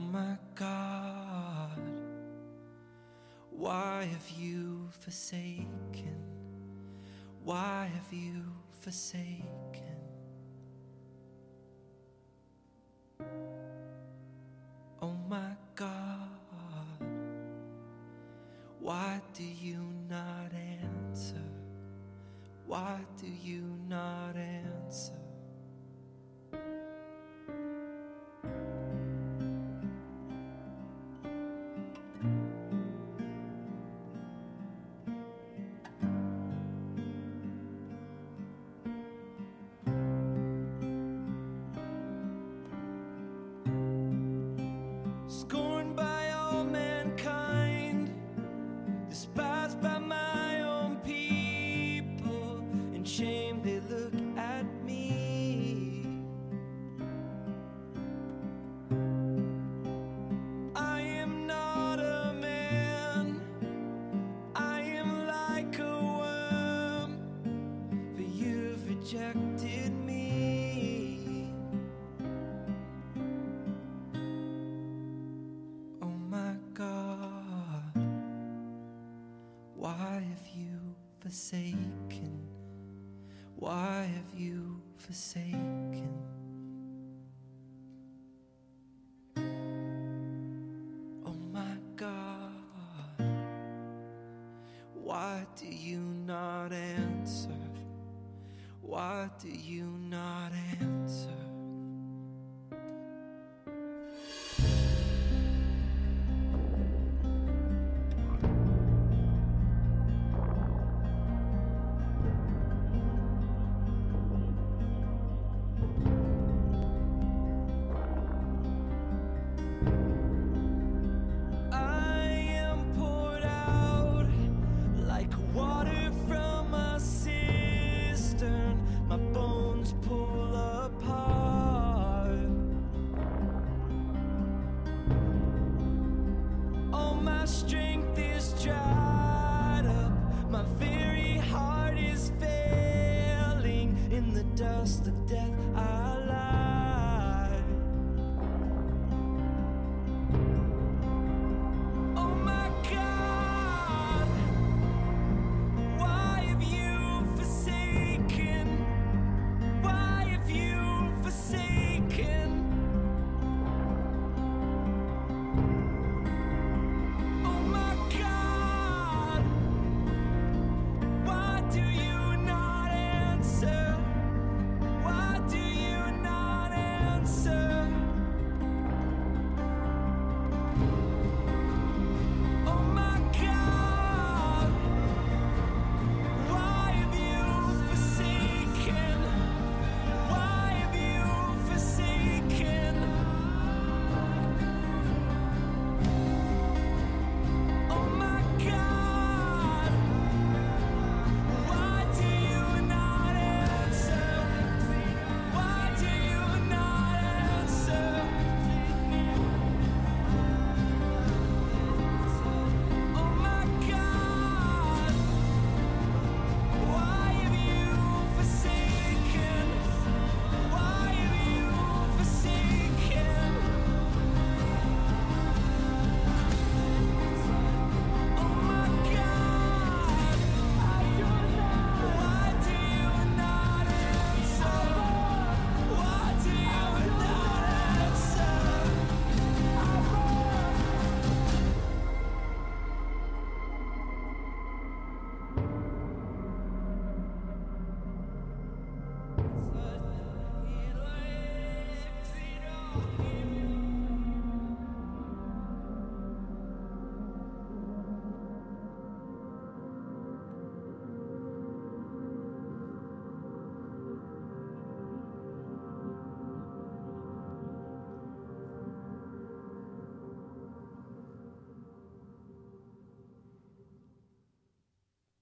my God, why have you forsaken? Why have you forsaken? forsaken? Why have you forsaken?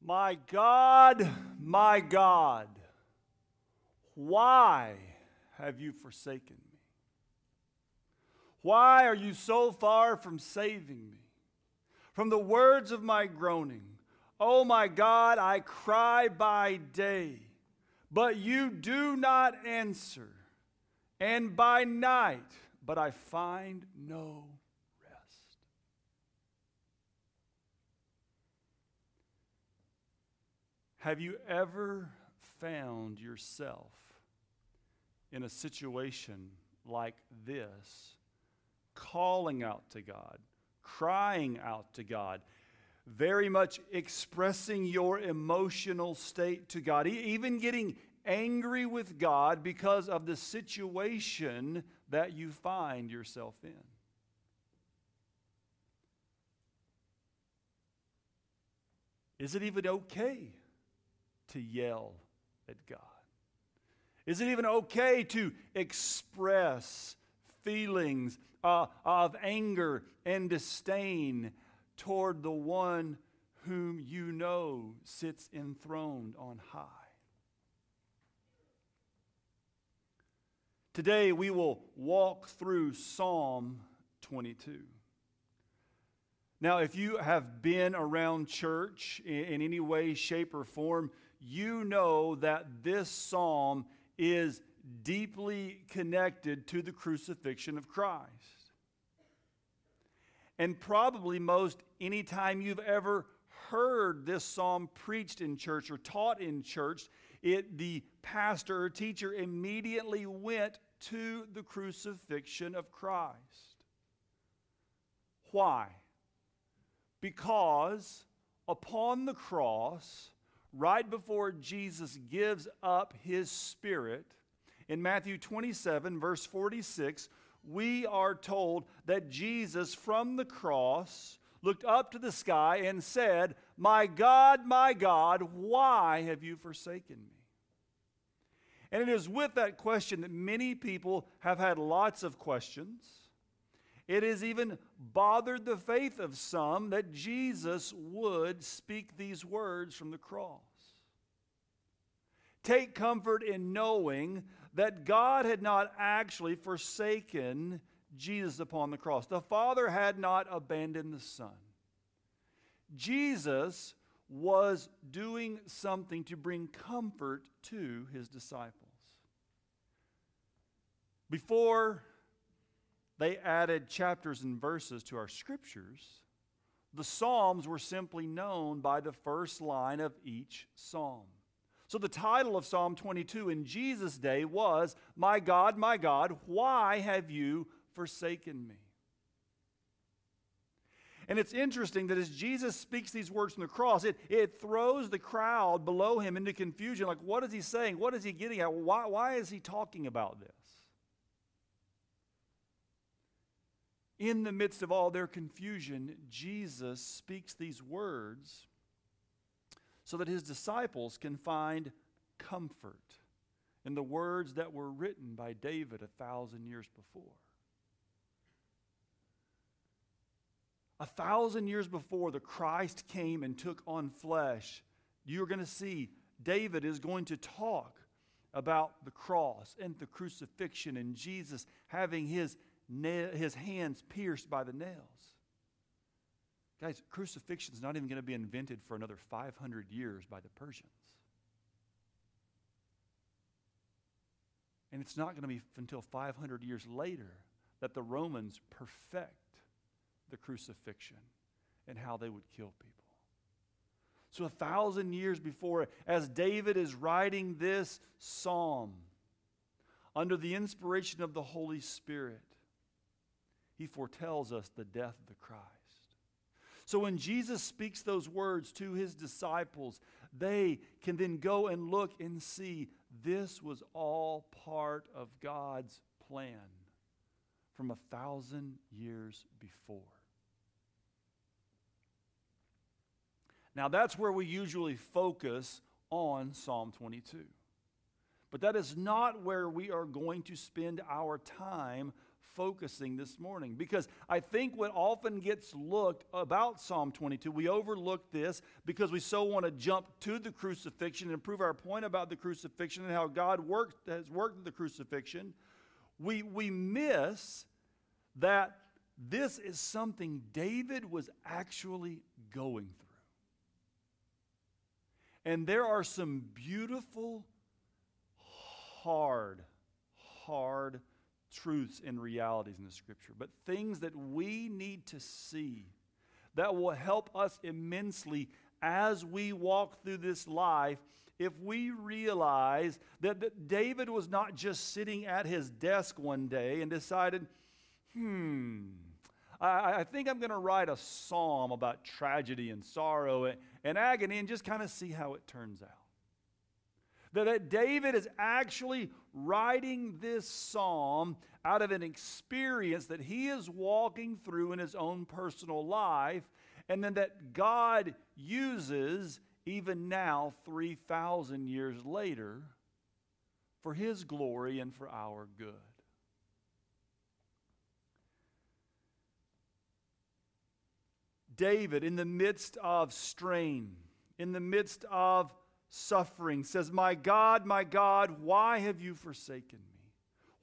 My God, my God, why have you forsaken me? Why are you so far from saving me? From the words of my groaning, Oh my God, I cry by day, but you do not answer, and by night, but I find no Have you ever found yourself in a situation like this, calling out to God, crying out to God, very much expressing your emotional state to God, even getting angry with God because of the situation that you find yourself in? Is it even okay to yell at God? Is it even okay to express feelings uh, of anger and disdain toward the one whom you know sits enthroned on high? Today we will walk through Psalm 22. Now, if you have been around church in, in, any way, shape, or form, you know that this psalm is deeply connected to the crucifixion of Christ. And probably most anytime you've ever heard this psalm preached in church or taught in church, it, the pastor or teacher immediately went to the crucifixion of Christ. Why? Because upon the cross, right before Jesus gives up his spirit, in Matthew 27, verse 46, we are told that Jesus from the cross looked up to the sky and said, My God, my God, why have you forsaken me? And it is with that question that many people have had lots of questions. It has even bothered the faith of some that Jesus would speak these words from the cross. Take comfort in knowing that God had not actually forsaken Jesus upon the cross. The Father had not abandoned the Son. Jesus was doing something to bring comfort to his disciples. Before they added chapters and verses to our scriptures, the Psalms were simply known by the first line of each psalm. So the title of Psalm 22 in Jesus' day was, My God, my God, why have you forsaken me? And it's interesting that as Jesus speaks these words from the cross, it, it throws the crowd below him into confusion. Like, what is he saying? What is he getting at? Why, why is he talking about this? In the midst of all their confusion, Jesus speaks these words so that his disciples can find comfort in the words that were written by David a thousand years before. A thousand years before the Christ came and took on flesh, you're going to see David is going to talk about the cross and the crucifixion and Jesus having his, na- his hands pierced by the nails. Guys, crucifixion is not even going to be invented for another 500 years by the Persians. And it's not going to be until 500 years later that the Romans perfect the crucifixion and how they would kill people. So, a thousand years before, as David is writing this psalm under the inspiration of the Holy Spirit, he foretells us the death of the Christ. So when Jesus speaks those words to his disciples, they can then go and look and see this was all part of God's plan from a thousand years before. Now, that's where we usually focus on Psalm 22. But that is not where we are going to spend our time focusing this morning because I think what often gets looked about Psalm 22, we overlook this because we so want to jump to the crucifixion and prove our point about the crucifixion and how God worked, has worked the crucifixion. We, we miss that this is something David was actually going through. And there are some beautiful, hard, hard truths and realities in the scripture, but things that we need to see that will help us immensely as we walk through this life if we realize that, that David was not just sitting at his desk one day and decided, hmm, I, I think I'm going to write a psalm about tragedy and sorrow and, and agony and just kind of see how it turns out. That, David is actually writing this psalm out of an experience that he is walking through in his own personal life, and then that God uses even now, 3,000 years later, for his glory and for our good. David, in the midst of strain, in the midst of suffering, says, My God, my God, why have you forsaken me?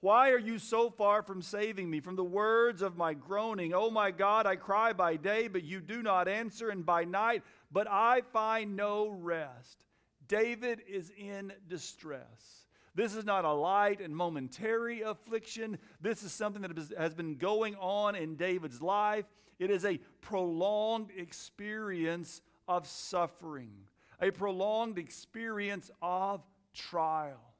Why are you so far from saving me? From the words of my groaning, Oh my God, I cry by day, but you do not answer, and by night, but I find no rest. David is in distress. This is not a light and momentary affliction. This is something that has been going on in David's life. It is a prolonged experience of suffering, a prolonged experience of trial.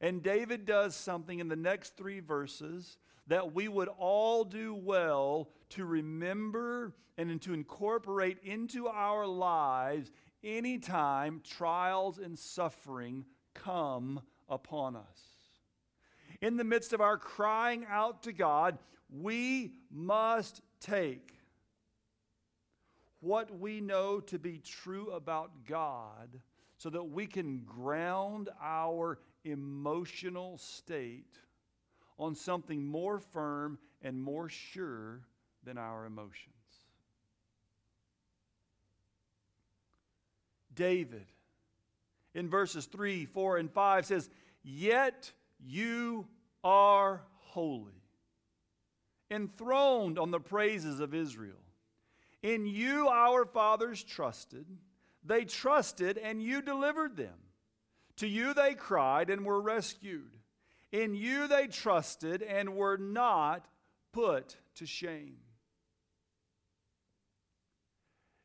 And David does something in the next three verses that we would all do well to remember and to incorporate into our lives anytime trials and suffering come upon us. In the midst of our crying out to God, we must take what we know to be true about God so that we can ground our emotional state on something more firm and more sure than our emotions. David, in verses 3, 4, and 5, says, Yet you are holy, enthroned on the praises of Israel. In you our fathers trusted. They trusted, and you delivered them. To you they cried and were rescued. In you they trusted and were not put to shame.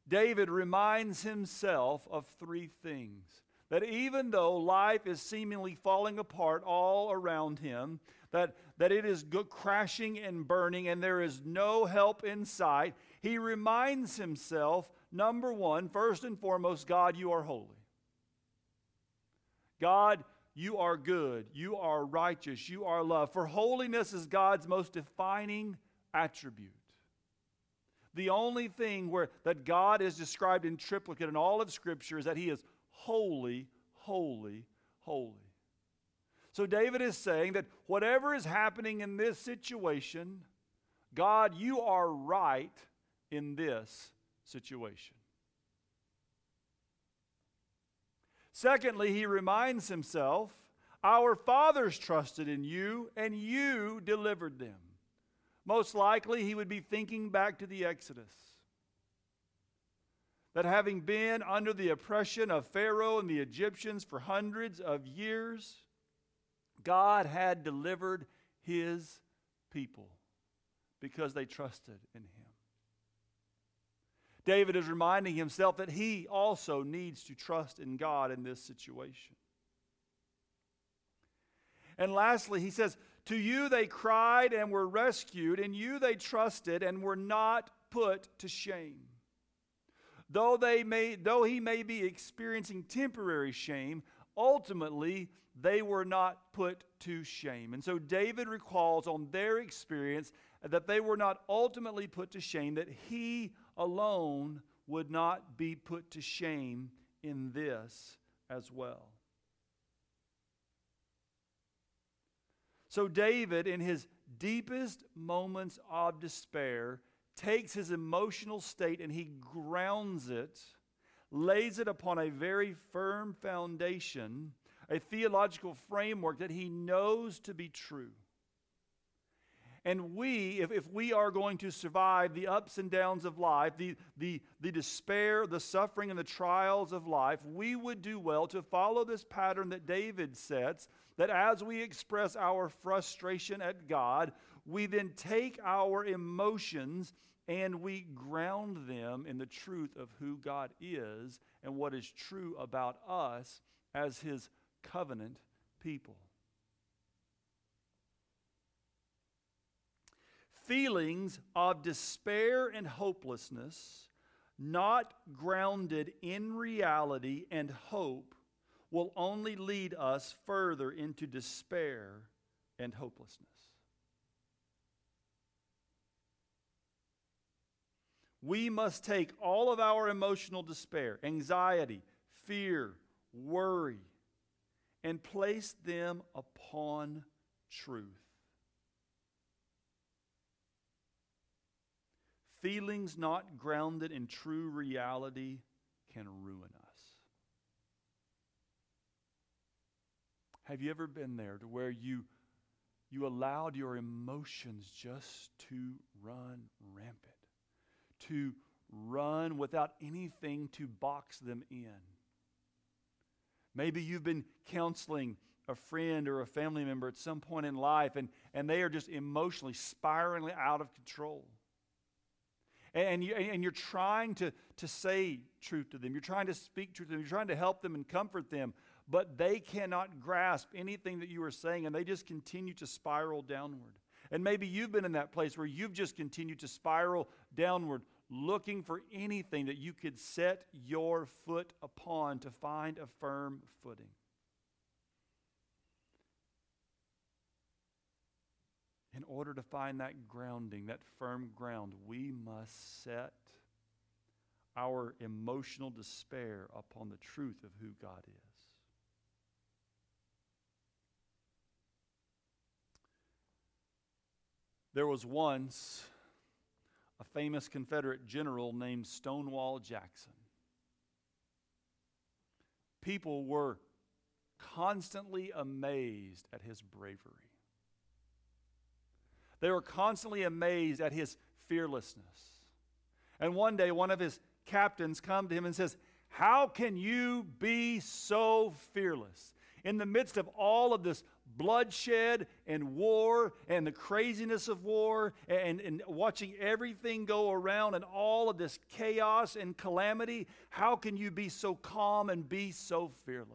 David reminds himself of three things. That even though life is seemingly falling apart all around him, that, that it is crashing and burning and there is no help in sight, he reminds himself number one, first and foremost, God, you are holy. God, you are good. You are righteous. You are love. For holiness is God's most defining attribute. The only thing where that God is described in triplicate in all of Scripture is that He is holy, holy, holy. So David is saying that whatever is happening in this situation, God, you are right in this situation. Secondly, he reminds himself, Our fathers trusted in you, and you delivered them. Most likely, he would be thinking back to the Exodus. That having been under the oppression of Pharaoh and the Egyptians for hundreds of years, God had delivered his people because they trusted in him. David is reminding himself that he also needs to trust in God in this situation. And lastly, he says, To you they cried and were rescued, and you they trusted and were not put to shame. Though, they may, though he may be experiencing temporary shame, ultimately they were not put to shame. And so David recalls on their experience that they were not ultimately put to shame, that he alone would not be put to shame in this as well. So, David, in his deepest moments of despair, takes his emotional state and he grounds it, lays it upon a very firm foundation, a theological framework that he knows to be true. And we, if, if we are going to survive the ups and downs of life, the, the, the despair, the suffering, and the trials of life, we would do well to follow this pattern that David sets that as we express our frustration at God, we then take our emotions and we ground them in the truth of who God is and what is true about us as His covenant people. Feelings of despair and hopelessness, not grounded in reality and hope, will only lead us further into despair and hopelessness. We must take all of our emotional despair, anxiety, fear, worry, and place them upon truth. Feelings not grounded in true reality can ruin us. Have you ever been there to where you, you allowed your emotions just to run rampant, to run without anything to box them in? Maybe you've been counseling a friend or a family member at some point in life, and, and they are just emotionally spiraling out of control. And, you, and you're trying to, to say truth to them. You're trying to speak truth to them. You're trying to help them and comfort them. But they cannot grasp anything that you are saying, and they just continue to spiral downward. And maybe you've been in that place where you've just continued to spiral downward, looking for anything that you could set your foot upon to find a firm footing. In order to find that grounding, that firm ground, we must set our emotional despair upon the truth of who God is. There was once a famous Confederate general named Stonewall Jackson. People were constantly amazed at his bravery. They were constantly amazed at his fearlessness. And one day, one of his captains come to him and says, How can you be so fearless? In the midst of all of this bloodshed and war and the craziness of war and, and watching everything go around and all of this chaos and calamity, how can you be so calm and be so fearless?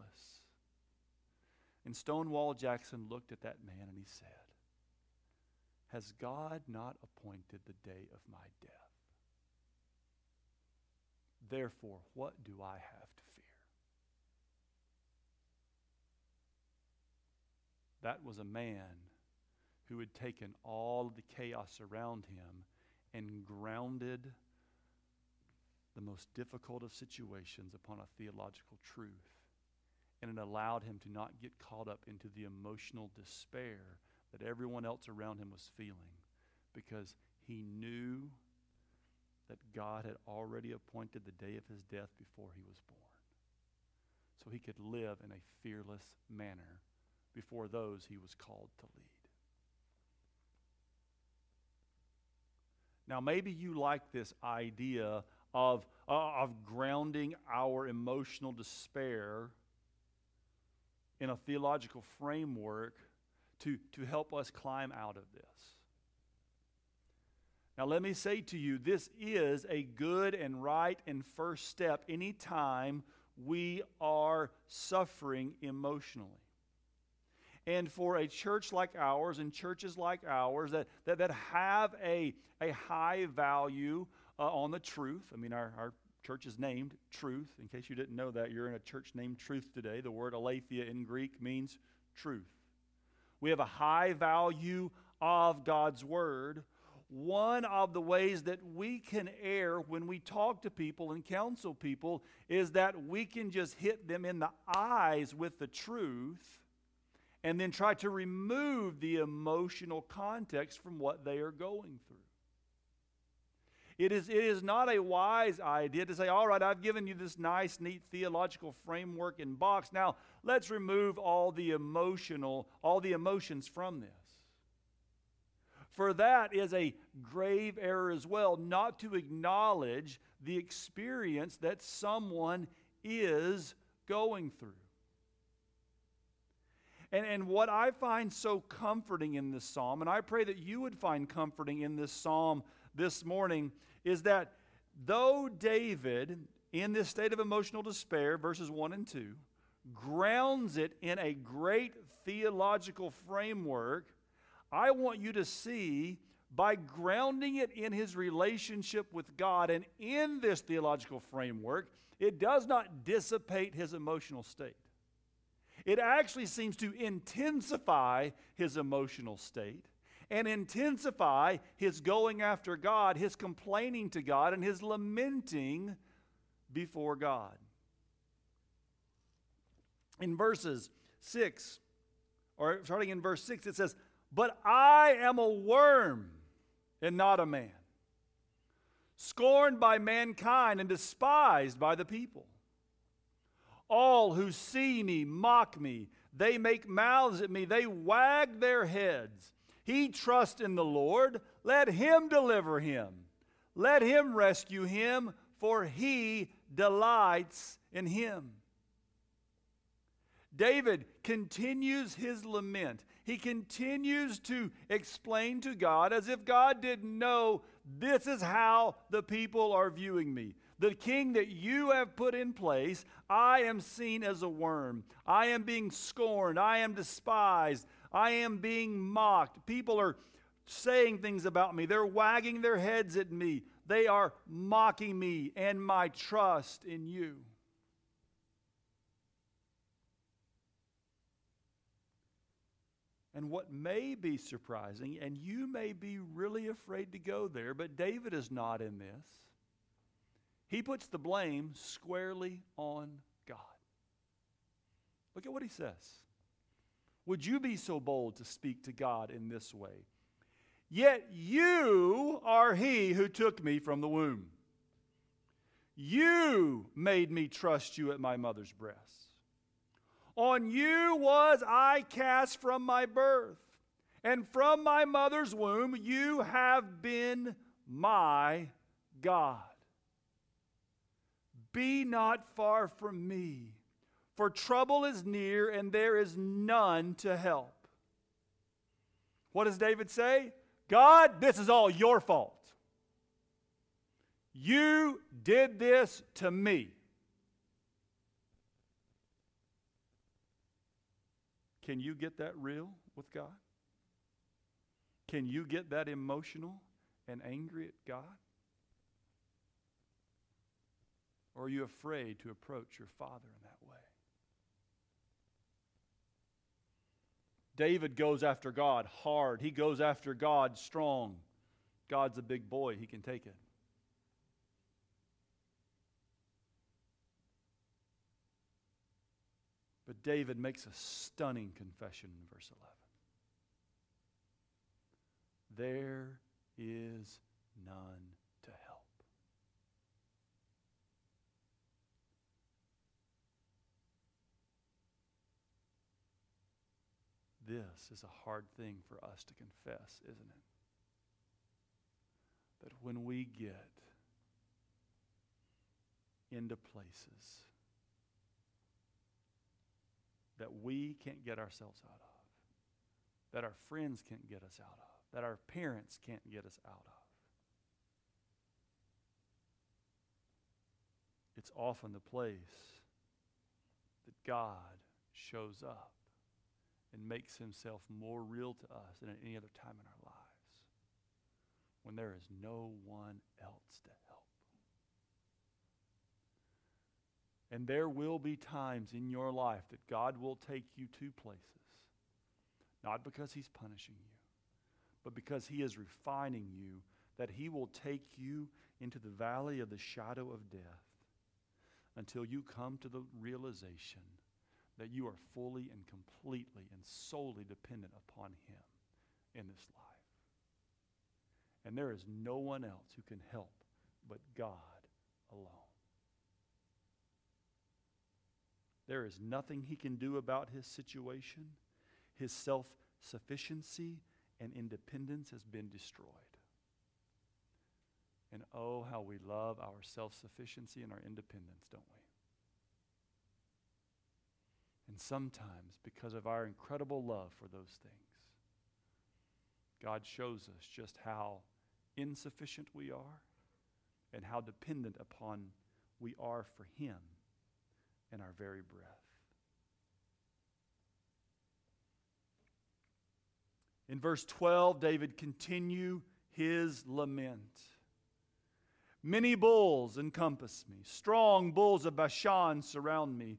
And Stonewall Jackson looked at that man and he said, Has God not appointed the day of my death? Therefore, what do I have to That was a man who had taken all of the chaos around him and grounded the most difficult of situations upon a theological truth. And it allowed him to not get caught up into the emotional despair that everyone else around him was feeling because he knew that God had already appointed the day of his death before he was born. So he could live in a fearless manner before those he was called to lead. Now, maybe you like this idea of, uh, of grounding our emotional despair in a theological framework to, to help us climb out of this. Now, let me say to you, this is a good and right and first step anytime we are suffering emotionally. And for a church like ours and churches like ours that, that, that have a, a high value uh, on the truth, I mean, our, our church is named Truth. In case you didn't know that, you're in a church named Truth today. The word aletheia in Greek means truth. We have a high value of God's Word. One of the ways that we can err when we talk to people and counsel people is that we can just hit them in the eyes with the truth and then try to remove the emotional context from what they are going through. It is, it is not a wise idea to say, all right, I've given you this nice, neat theological framework and box. Now let's remove all the emotional, all the emotions from this. For that is a grave error as well, not to acknowledge the experience that someone is going through. And, and what I find so comforting in this psalm, and I pray that you would find comforting in this psalm this morning is that though David, in this state of emotional despair, verses 1 and 2, grounds it in a great theological framework, I want you to see by grounding it in his relationship with God and in this theological framework, it does not dissipate his emotional state. It actually seems to intensify his emotional state and intensify his going after God, his complaining to God, and his lamenting before God. In verses 6, or starting in verse 6, it says, But I am a worm and not a man, scorned by mankind and despised by the people. All who see me mock me. They make mouths at me. They wag their heads. He trusts in the Lord. Let him deliver him. Let him rescue him, for he delights in him. David continues his lament. He continues to explain to God as if God didn't know this is how the people are viewing me. The king that you have put in place, I am seen as a worm. I am being scorned. I am despised. I am being mocked. People are saying things about me. They're wagging their heads at me. They are mocking me and my trust in you. And what may be surprising, and you may be really afraid to go there, but David is not in this. He puts the blame squarely on God. Look at what he says. Would you be so bold to speak to God in this way? Yet you are he who took me from the womb. You made me trust you at my mother's breast. On you was I cast from my birth, and from my mother's womb you have been my God. Be not far from me, for trouble is near and there is none to help. What does David say? God, this is all your fault. You did this to me. Can you get that real with God? Can you get that emotional and angry at God? Or are you afraid to approach your Father in that way? David goes after God hard. He goes after God strong. God's a big boy, he can take it. But David makes a stunning confession in verse 11. There is none This is a hard thing for us to confess, isn't it? That when we get into places that we can't get ourselves out of, that our friends can't get us out of, that our parents can't get us out of, it's often the place that God shows up and makes himself more real to us than at any other time in our lives when there is no one else to help. And there will be times in your life that God will take you to places, not because he's punishing you, but because he is refining you, that he will take you into the valley of the shadow of death until you come to the realization that you are fully and completely and solely dependent upon Him in this life. And there is no one else who can help but God alone. There is nothing He can do about His situation. His self sufficiency and independence has been destroyed. And oh, how we love our self sufficiency and our independence, don't we? And sometimes, because of our incredible love for those things, God shows us just how insufficient we are and how dependent upon we are for Him in our very breath. In verse 12, David continue his lament. Many bulls encompass me. Strong bulls of Bashan surround me.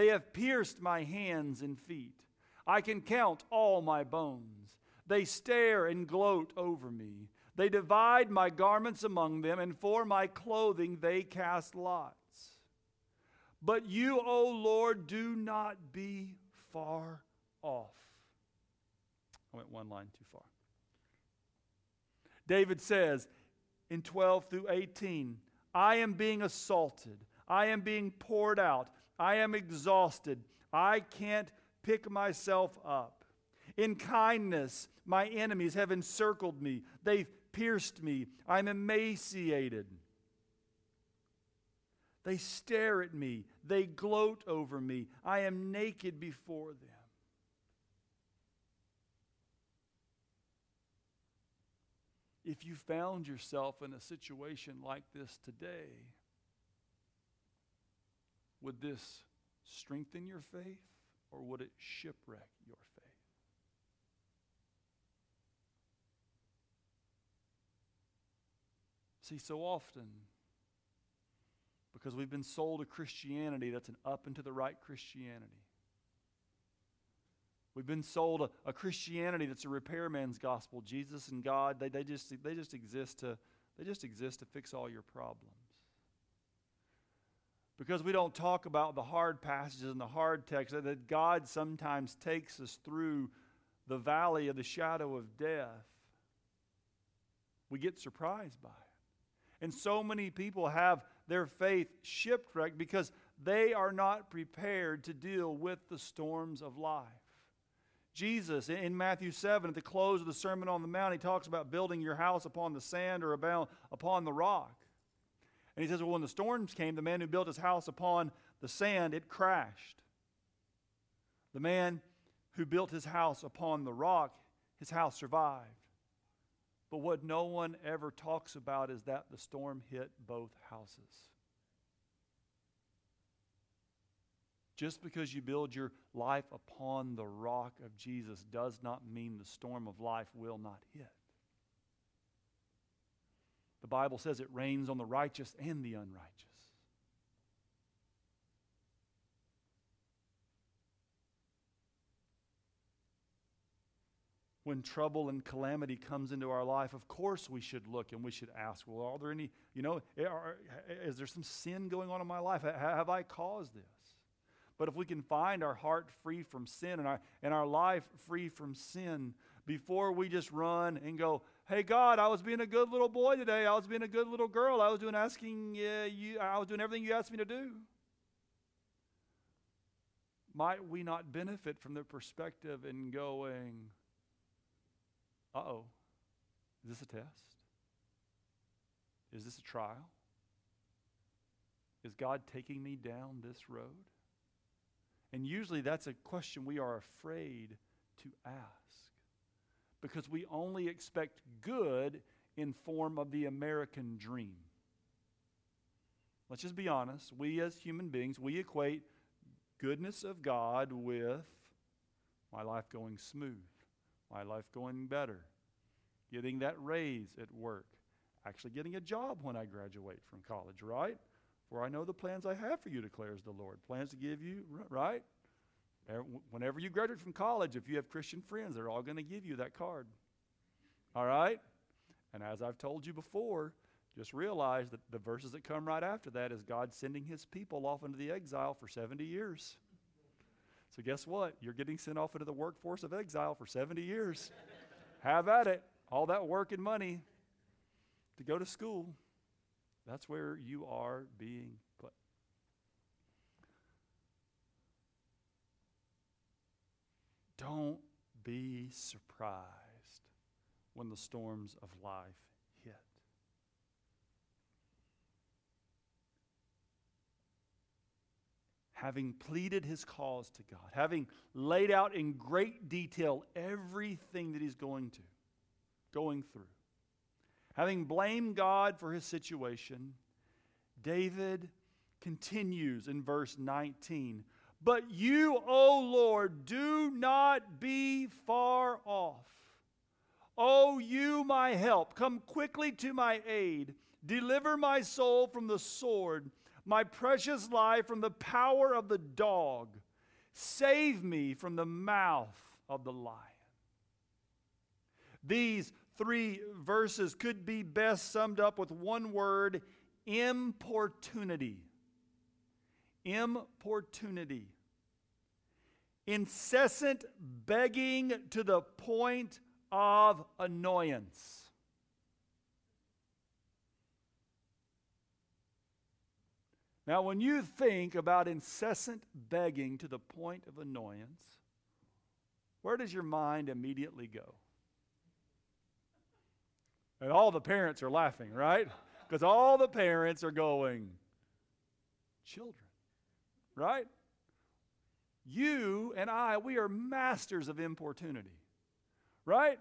They have pierced my hands and feet. I can count all my bones. They stare and gloat over me. They divide my garments among them, and for my clothing they cast lots. But you, O Lord, do not be far off. I went one line too far. David says in 12 through 18, I am being assaulted. I am being poured out. I am exhausted. I can't pick myself up. In kindness, my enemies have encircled me. They've pierced me. I'm emaciated. They stare at me. They gloat over me. I am naked before them. If you found yourself in a situation like this today, would this strengthen your faith or would it shipwreck your faith? See, so often, because we've been sold a Christianity that's an up and to the right Christianity. We've been sold a, a, Christianity that's a repairman's gospel. Jesus and God, they, they, just, they, just exist to, they just exist to fix all your problems. Because we don't talk about the hard passages and the hard texts, that God sometimes takes us through the valley of the shadow of death, we get surprised by it. And so many people have their faith shipwrecked because they are not prepared to deal with the storms of life. Jesus, in Matthew 7, at the close of the Sermon on the Mount, he talks about building your house upon the sand or upon the rock. And he says, Well, when the storms came, the man who built his house upon the sand, it crashed. The man who built his house upon the rock, his house survived. But what no one ever talks about is that the storm hit both houses. Just because you build your life upon the rock of Jesus does not mean the storm of life will not hit. The Bible says it rains on the righteous and the unrighteous. when trouble and calamity comes into our life, of course we should look and we should ask, well, are there any, you know, eh, are, eh, is there some sin going on in my life? Have I caused this? But if we can find our heart free from sin and our, and our life free from sin before we just run and go, hey, God, I was being a good little boy today. I was being a good little girl. I was doing asking uh, you, I was doing everything you asked me to do. Might we not benefit from the perspective in going, uh oh, is this a test? Is this a trial? Is God taking me down this road? And usually that's a question we are afraid to ask because we only expect good in form of the American dream. Let's just be honest. We as human beings, we equate goodness of God with my life going smooth, my life going better, getting that raise at work, actually getting a job when I graduate from college, right? For I know the plans I have for you, declares the Lord. Plans to give you, right? Whenever you graduate from college, if you have Christian friends, they're all going to give you that card. All right? And as I've told you before, just realize that the verses that come right after that is God sending his people off into the exile for 70 years. So, guess what? You're getting sent off into the workforce of exile for 70 years. have at it. All that work and money to go to school. That's where you are being put. Don't be surprised when the storms of life hit. Having pleaded his cause to God, having laid out in great detail everything that he's going to, going through, having blamed God for his situation, David continues in verse 19 but you, O Lord, do not be far off. O you, my help, come quickly to my aid. Deliver my soul from the sword, my precious life from the power of the dog. Save me from the mouth of the lion. These three verses could be best summed up with one word importunity importunity. Incessant begging to the point of annoyance. Now, when you think about incessant begging to the point of annoyance, where does your mind immediately go? And all the parents are laughing, right? Because all the parents are going, children right? You and I, we are masters of importunity, right?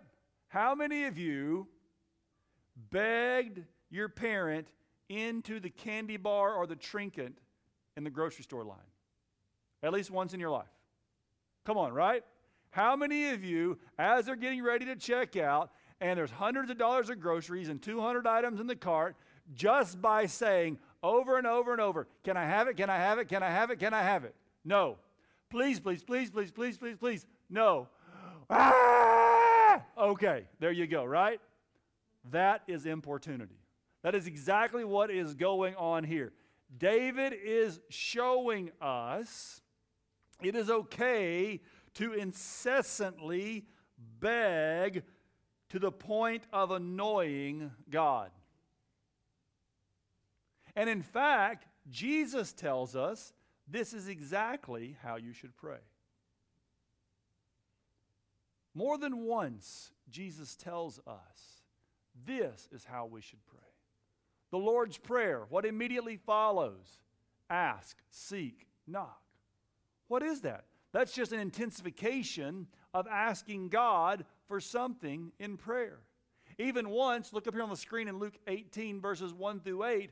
How many of you begged your parent into the candy bar or the trinket in the grocery store line? At least once in your life. Come on, right? How many of you, as they're getting ready to check out, and there's hundreds of dollars of groceries and 200 items in the cart, just by saying, over and over and over. Can I have it? Can I have it? Can I have it? Can I have it? No. Please, please, please, please, please, please, please. No. Ah! Okay, there you go, right? That is importunity. That is exactly what is going on here. David is showing us it is okay to incessantly beg to the point of annoying God. And in fact, Jesus tells us this is exactly how you should pray. More than once, Jesus tells us this is how we should pray. The Lord's Prayer, what immediately follows? Ask, seek, knock. What is that? That's just an intensification of asking God for something in prayer. Even once, look up here on the screen in Luke 18, verses 1 through 8,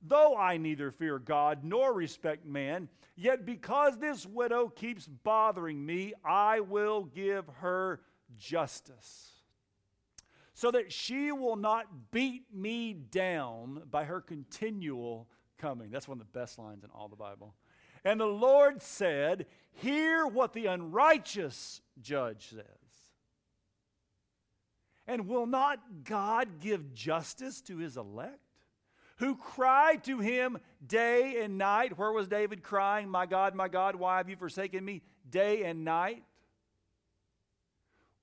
Though I neither fear God nor respect man, yet because this widow keeps bothering me, I will give her justice, so that she will not beat me down by her continual coming. That's one of the best lines in all the Bible. And the Lord said, Hear what the unrighteous judge says. And will not God give justice to his elect? Who cried to him day and night. Where was David crying, My God, my God, why have you forsaken me? Day and night.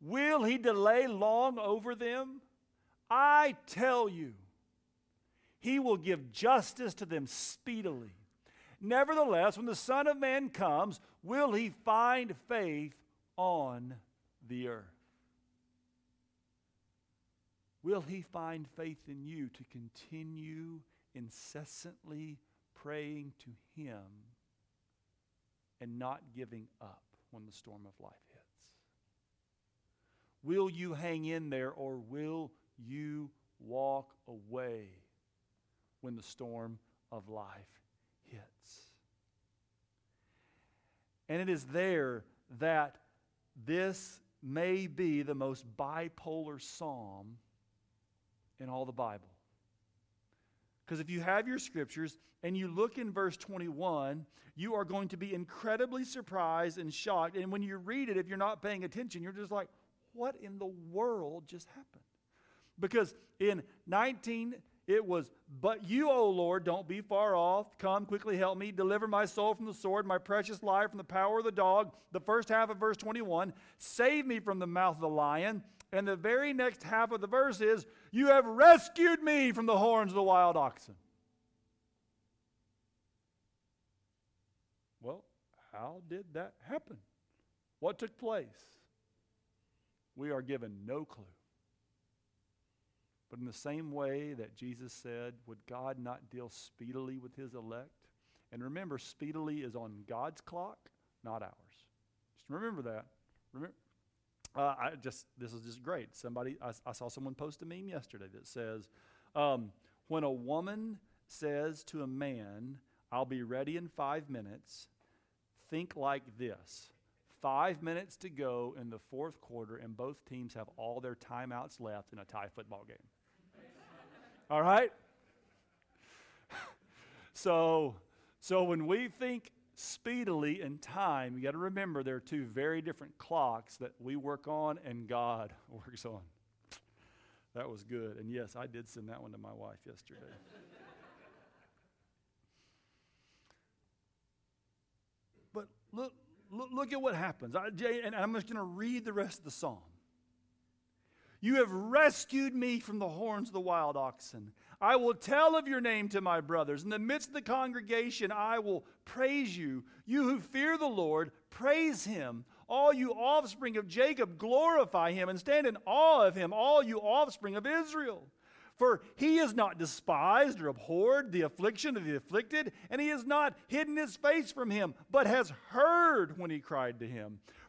Will he delay long over them? I tell you, he will give justice to them speedily. Nevertheless, when the Son of Man comes, will he find faith on the earth? Will He find faith in you to continue incessantly praying to Him and not giving up when the storm of life hits? Will you hang in there or will you walk away when the storm of life hits? And it is there that this may be the most bipolar psalm in all the Bible. Because if you have your scriptures and you look in verse 21, you are going to be incredibly surprised and shocked. And when you read it, if you're not paying attention, you're just like, what in the world just happened? Because in 19, it was, But you, O Lord, don't be far off. Come quickly help me. Deliver my soul from the sword, my precious life from the power of the dog. The first half of verse 21 Save me from the mouth of the lion. And the very next half of the verse is, You have rescued me from the horns of the wild oxen. Well, how did that happen? What took place? We are given no clue. But in the same way that Jesus said, Would God not deal speedily with his elect? And remember, speedily is on God's clock, not ours. Just remember that. Remember, uh, I just this is just great. Somebody I, I, saw someone post a meme yesterday that says, um, "When a woman says to a man, "I'll be ready in five minutes," think like this: five minutes to go in the fourth quarter, and both teams have all their timeouts left in a tie football game. all right. so, so when we think speedily in time, you got to remember there are two very different clocks that we work on and God works on. That was good. And yes, I did send that one to my wife yesterday. but look, look, look, at what happens. I, and I'm just going to read the rest of the psalm. You have rescued me from the horns of the wild oxen. I will tell of your name to my brothers. In the midst of the congregation, I will praise you. You who fear the Lord, praise him. All you offspring of Jacob, glorify him and stand in awe of him, all you offspring of Israel. For he has not despised or abhorred the affliction of the afflicted, and he has not hidden his face from him, but has heard when he cried to him.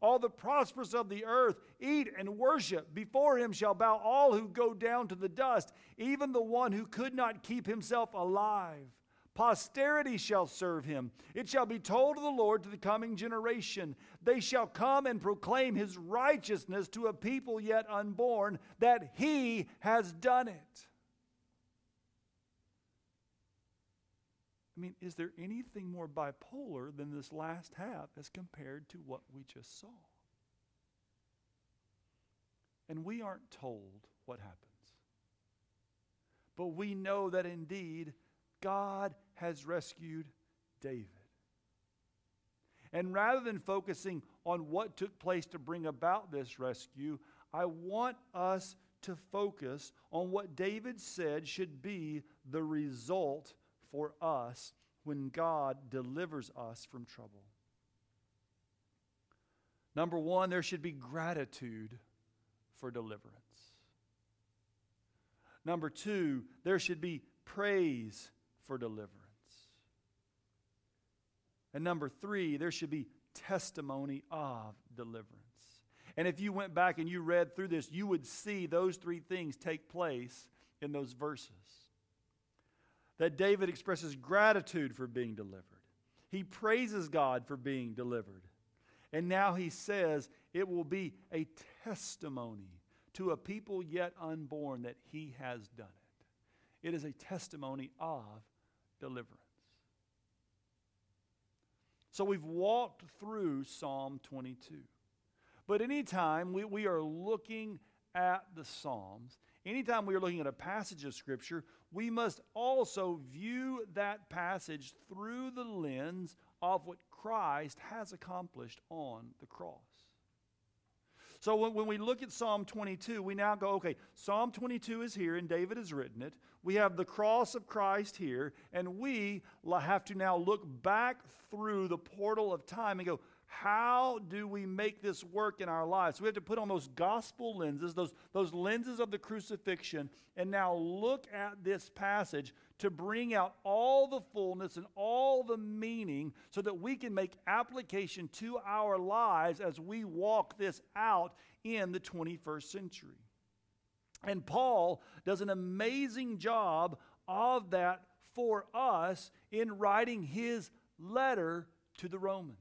All the prosperous of the earth eat and worship. Before him shall bow all who go down to the dust, even the one who could not keep himself alive. Posterity shall serve him. It shall be told of the Lord to the coming generation. They shall come and proclaim his righteousness to a people yet unborn, that he has done it. I mean, is there anything more bipolar than this last half as compared to what we just saw? And we aren't told what happens. But we know that indeed God has rescued David. And rather than focusing on what took place to bring about this rescue, I want us to focus on what David said should be the result for us when God delivers us from trouble. Number one, there should be gratitude for deliverance. Number two, there should be praise for deliverance. And number three, there should be testimony of deliverance. And if you went back and you read through this, you would see those three things take place in those verses that David expresses gratitude for being delivered. He praises God for being delivered. And now he says it will be a testimony to a people yet unborn that he has done it. It is a testimony of deliverance. So we've walked through Psalm 22. But anytime we, we are looking at the Psalms, anytime we are looking at a passage of Scripture, we must also view that passage through the lens of what Christ has accomplished on the cross. So when, when, we look at Psalm 22, we now go, okay, Psalm 22 is here and David has written it. We have the cross of Christ here, and we have to now look back through the portal of time and go, How do we make this work in our lives? So we have to put on those gospel lenses, those, those lenses of the crucifixion, and now look at this passage to bring out all the fullness and all the meaning so that we can make application to our lives as we walk this out in the 21st century. And Paul does an amazing job of that for us in writing his letter to the Romans.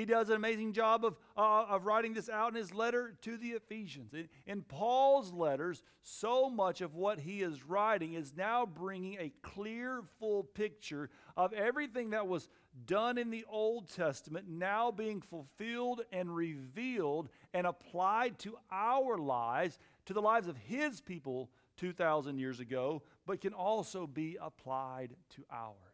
He does an amazing job of, uh, of writing this out in his letter to the Ephesians. In, in Paul's letters, so much of what he is writing is now bringing a clear, full picture of everything that was done in the Old Testament now being fulfilled and revealed and applied to our lives, to the lives of his people 2,000 years ago, but can also be applied to ours.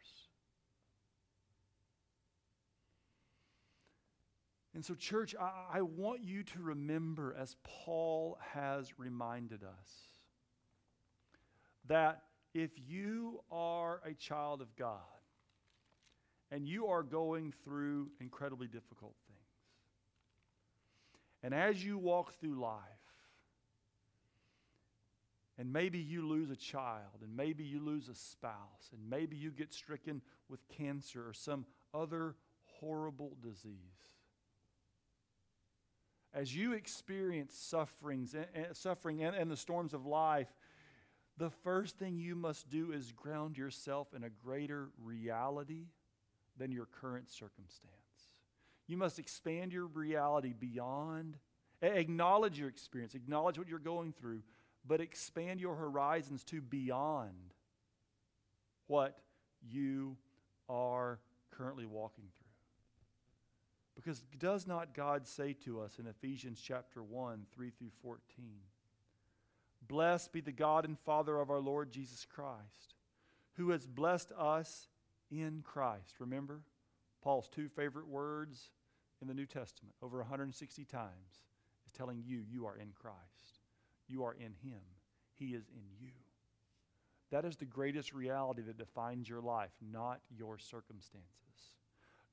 And so, church, I, I, want you to remember, as Paul has reminded us, that if you are a child of God and you are going through incredibly difficult things, and as you walk through life, and maybe you lose a child, and maybe you lose a spouse, and maybe you get stricken with cancer or some other horrible disease as you experience sufferings and, and suffering and, and the storms of life, the first thing you must do is ground yourself in a greater reality than your current circumstance. You must expand your reality beyond, acknowledge your experience, acknowledge what you're going through, but expand your horizons to beyond what you are currently walking through. Because does not God say to us in Ephesians chapter 1, 3 through 14, Blessed be the God and Father of our Lord Jesus Christ, who has blessed us in Christ. Remember, Paul's two favorite words in the New Testament, over 160 times, is telling you you are in Christ. You are in Him. He is in you. That is the greatest reality that defines your life, not your circumstances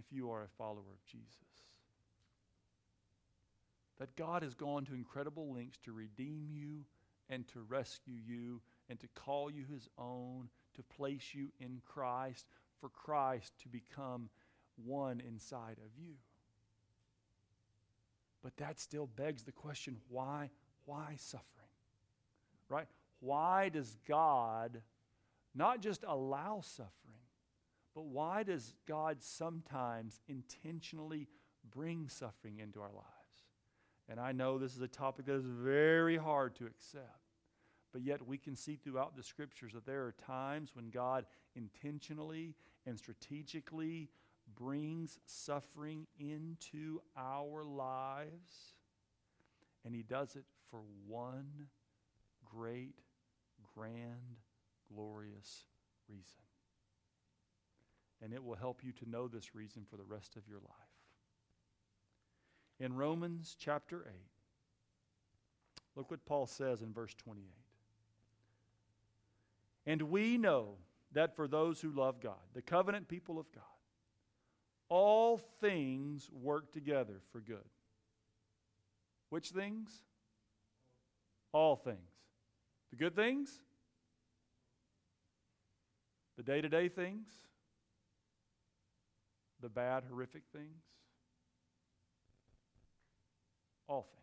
if you are a follower of Jesus. That God has gone to incredible lengths to redeem you and to rescue you and to call you his own, to place you in Christ, for Christ to become one inside of you. But that still begs the question why why suffering? Right? Why does God not just allow suffering, but why does God sometimes intentionally bring suffering into our lives? And I know this is a topic that is very hard to accept. But yet, we can see throughout the scriptures that there are times when God intentionally and strategically brings suffering into our lives. And He does it for one great, grand, glorious reason and it will help you to know this reason for the rest of your life. In Romans chapter 8, look what Paul says in verse 28. And we know that for those who love God, the covenant people of God, all things work together for good. Which things? All things. The good things? The day to day things? The bad, horrific things? all things.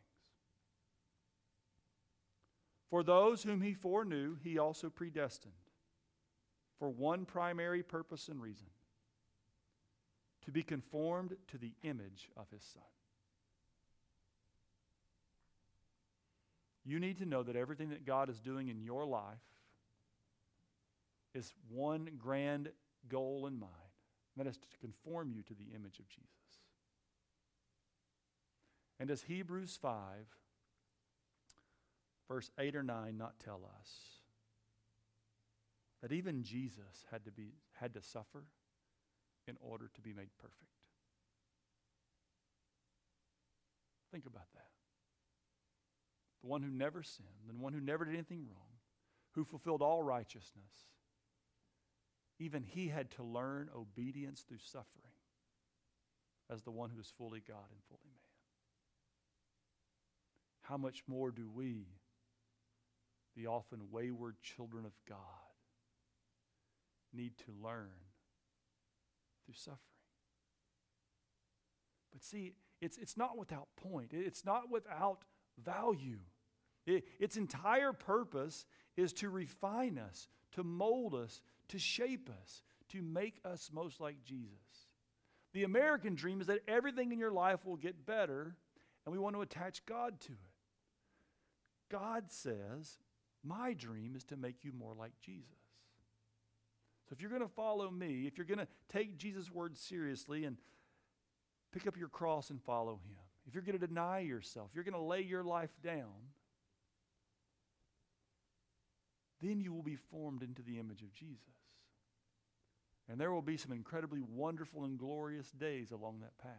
For those whom he foreknew, he also predestined for one primary purpose and reason to be conformed to the image of his Son. You need to know that everything that God is doing in your life is one grand goal in mind, that is to conform you to the image of Jesus. And does Hebrews 5, verse 8 or 9, not tell us that even Jesus had to, be, had to suffer in order to be made perfect? Think about that. The one who never sinned, the one who never did anything wrong, who fulfilled all righteousness, even he had to learn obedience through suffering as the one who is fully God and fully man how much more do we, the often wayward children of God, need to learn through suffering? But see, it's, it's not without point, it's not without value. It, its entire purpose is to refine us, to mold us, to shape us, to make us most like Jesus. The American dream is that everything in your life will get better, and we want to attach God to it. God says, My dream is to make you more like Jesus. So if you're going to follow me, if you're going to take Jesus' word seriously and pick up your cross and follow him, if you're going to deny yourself, if you're going to lay your life down, then you will be formed into the image of Jesus. And there will be some incredibly wonderful and glorious days along that path.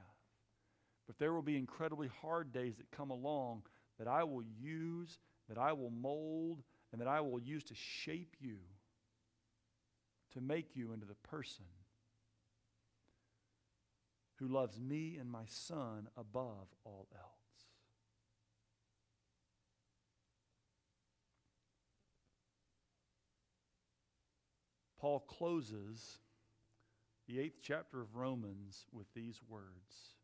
But there will be incredibly hard days that come along that I will use, that I will mold, and that I will use to shape you, to make you into the person who loves me and my son above all else. Paul closes the eighth chapter of Romans with these words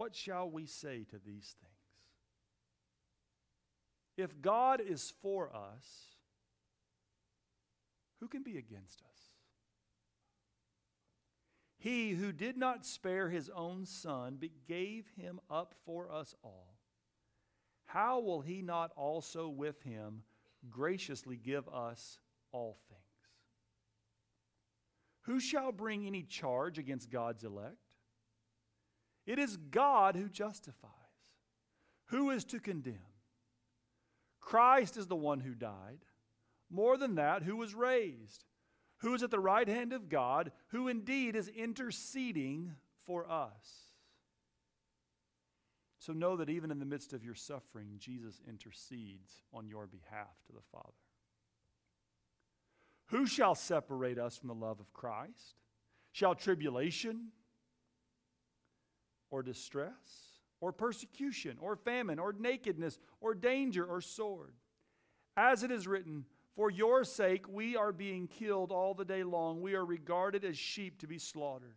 what shall we say to these things? If God is for us, who can be against us? He who did not spare his own son, but gave him up for us all, how will he not also with him graciously give us all things? Who shall bring any charge against God's elect? It is God who justifies. Who is to condemn? Christ is the one who died. More than that, who was raised, who is at the right hand of God, who indeed is interceding for us. So know that even in the midst of your suffering, Jesus intercedes on your behalf to the Father. Who shall separate us from the love of Christ? Shall tribulation? or distress, or persecution, or famine, or nakedness, or danger, or sword. As it is written, For your sake we are being killed all the day long. We are regarded as sheep to be slaughtered.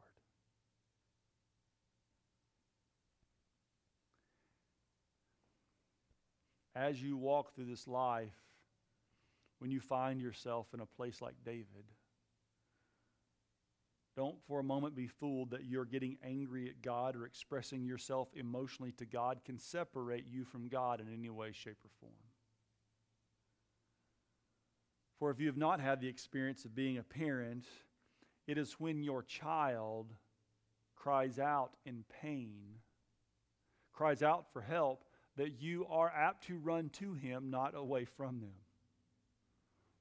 As you walk through this life, when you find yourself in a place like David. Don't for a moment be fooled that you're getting angry at God or expressing yourself emotionally to God can separate you from God in any way, shape, or form. For if you have not had the experience of being a parent, it is when your child cries out in pain, cries out for help, that you are apt to run to him, not away from them.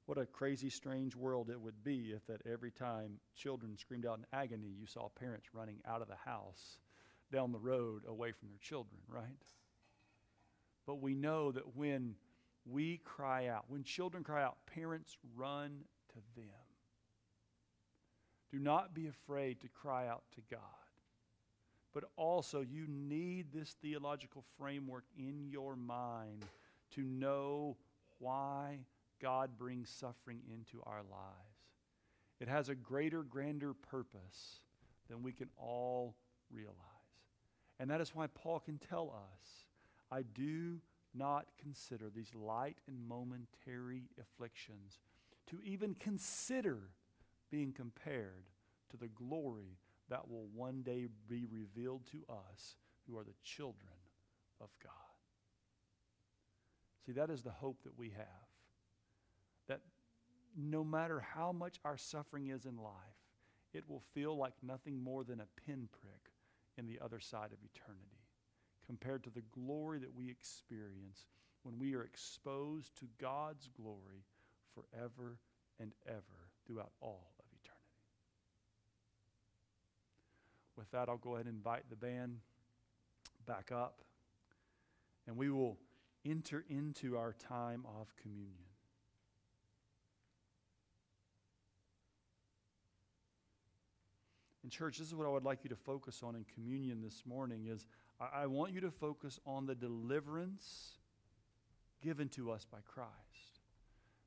What a crazy, strange world it would be if that every time children screamed out in agony, you saw parents running out of the house down the road away from their children, right? But we know that when we cry out, when children cry out, parents run to them. Do not be afraid to cry out to God. But also, you need this theological framework in your mind to know why God brings suffering into our lives. It has a greater, grander purpose than we can all realize. And that is why Paul can tell us I do not consider these light and momentary afflictions to even consider being compared to the glory that will one day be revealed to us who are the children of God. See, that is the hope that we have. That no matter how much our suffering is in life, it will feel like nothing more than a pinprick in the other side of eternity compared to the glory that we experience when we are exposed to God's glory forever and ever throughout all of eternity. With that, I'll go ahead and invite the band back up, and we will enter into our time of communion. In church, this is what I would like you to focus on in communion this morning is I, I want you to focus on the deliverance given to us by Christ.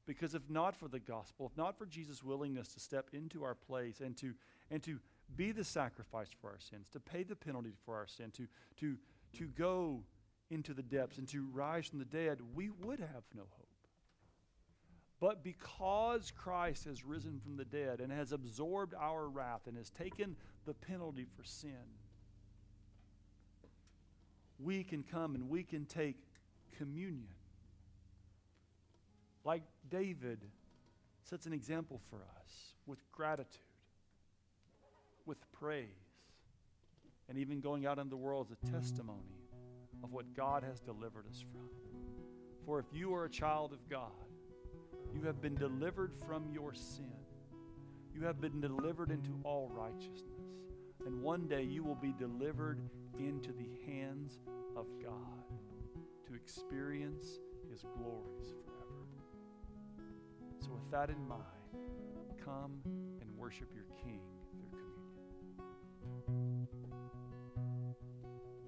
Because if not for the gospel, if not for Jesus' willingness to step into our place and to, and to be the sacrifice for our sins, to pay the penalty for our sin, to, to, to go into the depths and to rise from the dead, we would have no hope. But because Christ has risen from the dead and has absorbed our wrath and has taken the penalty for sin, we can come and we can take communion. Like David sets an example for us with gratitude, with praise, and even going out in the world as a testimony of what God has delivered us from. For if you are a child of God, you have been delivered from your sin. You have been delivered into all righteousness. And one day you will be delivered into the hands of God to experience his glories forever. So, with that in mind, come and worship your King